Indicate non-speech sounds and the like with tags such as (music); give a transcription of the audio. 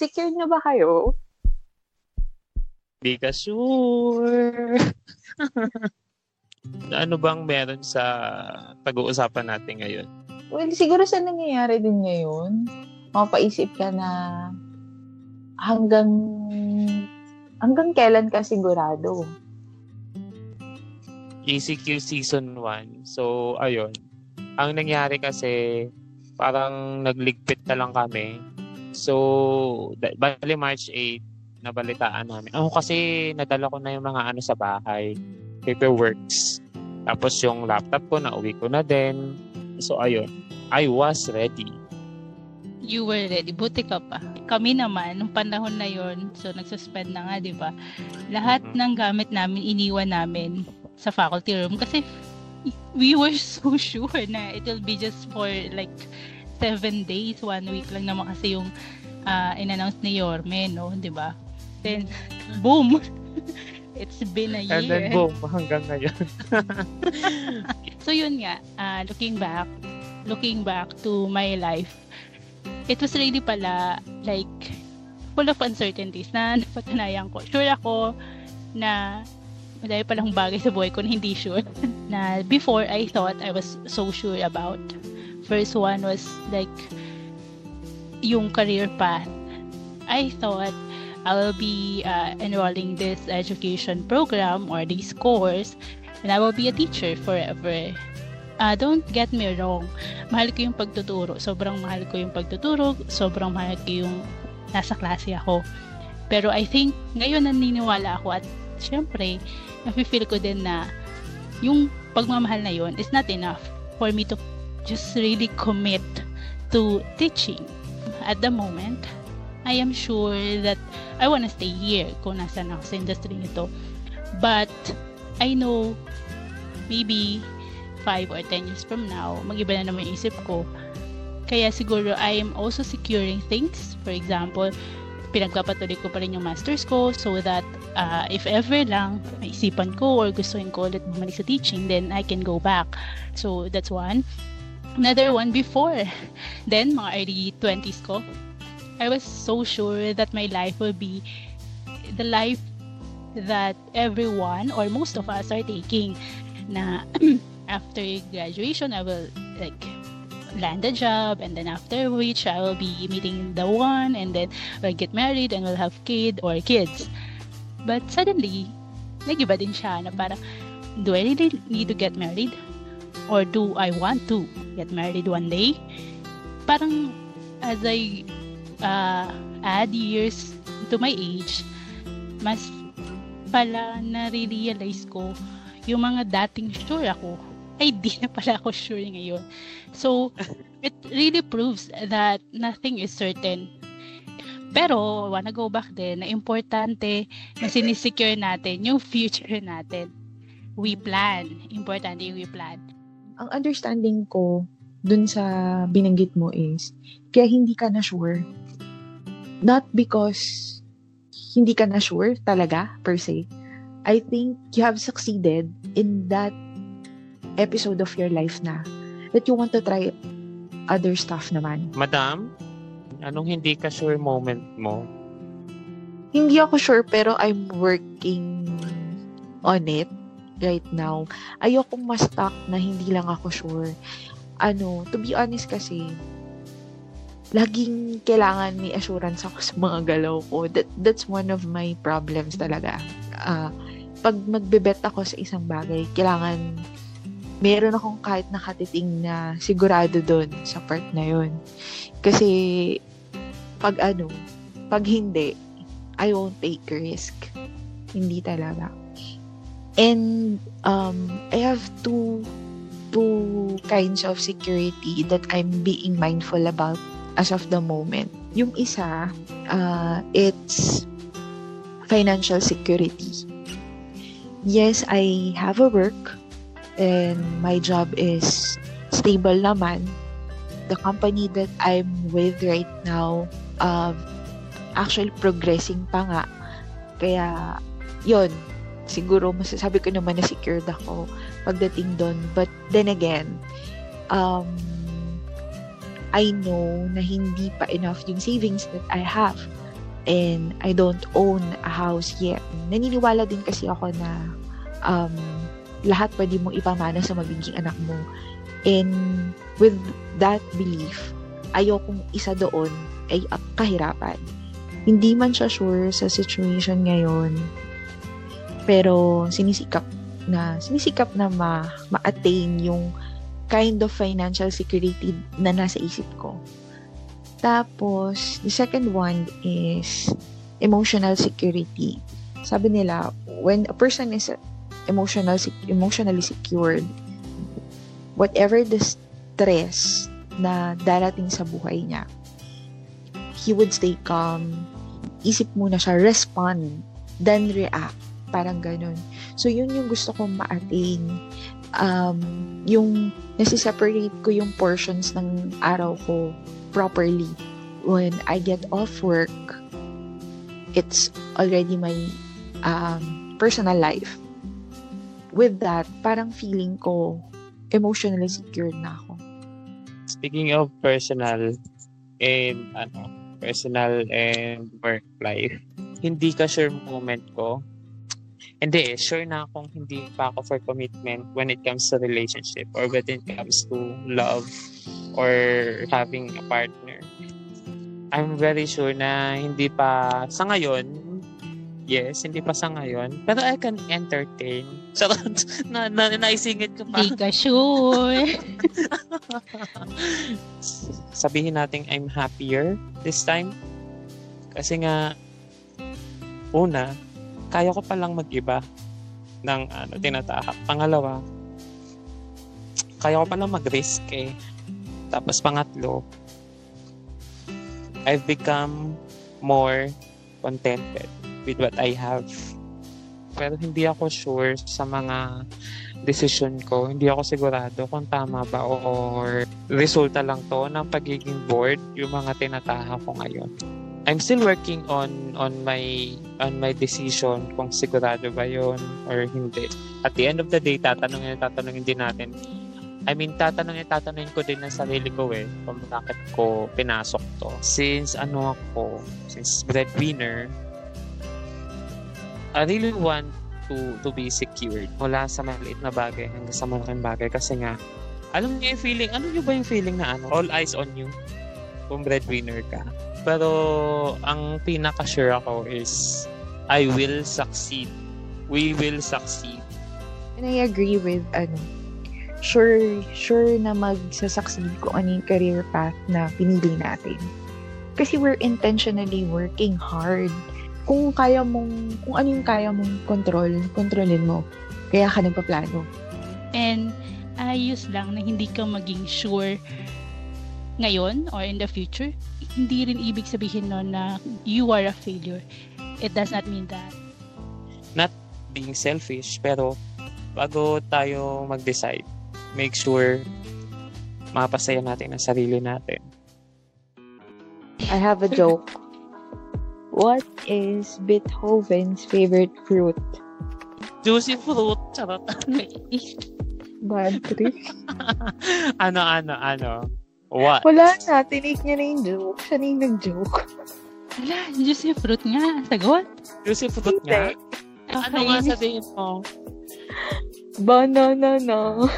Secure na ba kayo? Hindi ka sure. (laughs) ano bang meron sa pag-uusapan natin ngayon? Well, siguro sa nangyayari din ngayon, mapaisip ka na hanggang hanggang kailan ka sigurado? ECQ Season 1. So, ayun. Ang nangyari kasi, parang nagligpit na lang kami. So, bali March 8, nabalitaan namin. Ako kasi, nadala ko na yung mga ano sa bahay. Paperworks. Tapos yung laptop ko, nauwi ko na din. So, ayun. I was ready. You were ready. Buti ka pa. Kami naman, nung panahon na yon so nagsuspend na nga, di ba? Lahat mm-hmm. ng gamit namin, iniwan namin sa faculty room kasi we were so (laughs) sure na it will be just for like seven days, one week lang naman kasi yung uh, in-announce ni Yorme, no? Di ba? Then, boom! (laughs) It's been a year. And then boom, hanggang ngayon. (laughs) so yun nga, uh, looking back, looking back to my life, it was really pala like full of uncertainties na (laughs) napatunayan ko. Sure ako na madami palang bagay sa buhay ko na hindi sure. na before, I thought I was so sure about. First one was like, yung career path. I thought I will be uh, enrolling this education program or this course and I will be a teacher forever. Uh, don't get me wrong. Mahal ko yung pagtuturo. Sobrang mahal ko yung pagtuturo. Sobrang mahal ko yung nasa klase ako. Pero I think ngayon naniniwala ako at syempre, nafe-feel ko din na yung pagmamahal na yon is not enough for me to just really commit to teaching. At the moment, I am sure that I want to stay here kung nasa ako sa industry nito. But, I know maybe 5 or 10 years from now, mag-iba na naman yung isip ko. Kaya siguro I am also securing things. For example, pinagpapatuloy ko pa rin yung masters ko so that uh, if ever lang maisipan ko or gustuin ko ulit bumalik sa teaching, then I can go back. So, that's one. Another one before. Then, mga early 20s ko, I was so sure that my life will be the life that everyone or most of us are taking na (clears throat) after graduation I will like land a job and then after which I will be meeting the one and then we'll get married and we'll have kid or kids. But suddenly, nagiba din siya na parang, do I really need to get married? Or do I want to get married one day? Parang, as I uh, add years to my age, mas pala na-realize ko yung mga dating sure ako ay di na pala ako sure ngayon. So, it really proves that nothing is certain. Pero, wanna go back din, na importante na sinisecure natin yung (laughs) future natin. We plan. Importante yung we plan. Ang understanding ko dun sa binanggit mo is, kaya hindi ka na sure. Not because hindi ka na sure talaga, per se. I think you have succeeded in that episode of your life na that you want to try other stuff naman. Madam, anong hindi ka sure moment mo? Hindi ako sure pero I'm working on it right now. Ayokong ma-stuck na hindi lang ako sure. Ano, to be honest kasi, laging kailangan may assurance ako sa mga galaw ko. That, that's one of my problems talaga. Uh, pag magbebet ako sa isang bagay, kailangan meron akong kahit nakatiting na sigurado doon sa part na yun. Kasi, pag ano, pag hindi, I won't take risk. Hindi talaga. And, um, I have two, two kinds of security that I'm being mindful about as of the moment. Yung isa, uh, it's financial security. Yes, I have a work and my job is stable naman. The company that I'm with right now, uh, actually progressing pa nga. Kaya, yon siguro masasabi ko naman na secured ako pagdating doon. But then again, um, I know na hindi pa enough yung savings that I have and I don't own a house yet. Naniniwala din kasi ako na um, lahat pwede mong ipamana sa magiging anak mo. And with that belief, ayokong isa doon ay kahirapan. Hindi man siya sure sa situation ngayon, pero sinisikap na sinisikap na ma, ma-attain yung kind of financial security na nasa isip ko. Tapos, the second one is emotional security. Sabi nila, when a person is emotional emotionally secured, whatever the stress na darating sa buhay niya, he would stay calm. Isip muna siya, respond, then react. Parang ganun. So, yun yung gusto kong ma-attain. Um, yung nasi-separate ko yung portions ng araw ko properly. When I get off work, it's already my um, personal life. With that, parang feeling ko emotionally secure na ako. Speaking of personal and ano, personal and work life, hindi ka sure moment ko. Hindi eh, sure na akong hindi pa ako for commitment when it comes to relationship or when it comes to love or having a partner. I'm very sure na hindi pa sa ngayon, yes, hindi pa sa ngayon, pero I can entertain. (laughs) Charot, na, na, naisingit ko pa. Hindi ka sure. (laughs) Sabihin natin I'm happier this time. Kasi nga, una, kaya ko palang mag-iba ng ano, tinatahak. Pangalawa, kaya ko palang mag-risk eh. Tapos pangatlo, I've become more contented with what I have. Pero hindi ako sure sa mga decision ko. Hindi ako sigurado kung tama ba or resulta lang to ng pagiging bored yung mga tinataha ko ngayon. I'm still working on on my on my decision kung sigurado ba yon or hindi. At the end of the day, tatanungin tatanungin din natin I mean, tatanungin, tatanungin ko din ng sarili ko eh, kung bakit ko pinasok to. Since ano ako, since breadwinner, I really want to to be secured mula sa maliit na bagay hanggang sa malaking bagay kasi nga alam niyo yung feeling, ano niyo ba yung feeling na ano, all eyes on you kung breadwinner ka. Pero ang pinaka-sure ako is I will succeed. We will succeed. And I agree with ano, sure, sure na magsasucceed kung ano yung career path na pinili natin. Kasi we're intentionally working hard. Kung kaya mong, kung ano yung kaya mong control, kontrolin mo. Kaya ka nagpaplano. And ayos lang na hindi ka maging sure ngayon or in the future. Hindi rin ibig sabihin no na you are a failure. It does not mean that. Not being selfish, pero bago tayo mag-decide, make sure mapasaya natin ang sarili natin. I have a joke. What is Beethoven's favorite fruit? Juicy fruit. Charot. (laughs) Bad trip. (laughs) ano, ano, ano? What? Wala na. Tinig niya na yung joke. Siya na yung nag-joke. Wala, juicy fruit nga. Sagot? Juicy fruit nga? Ano nga sabihin mo? Banana na. (laughs)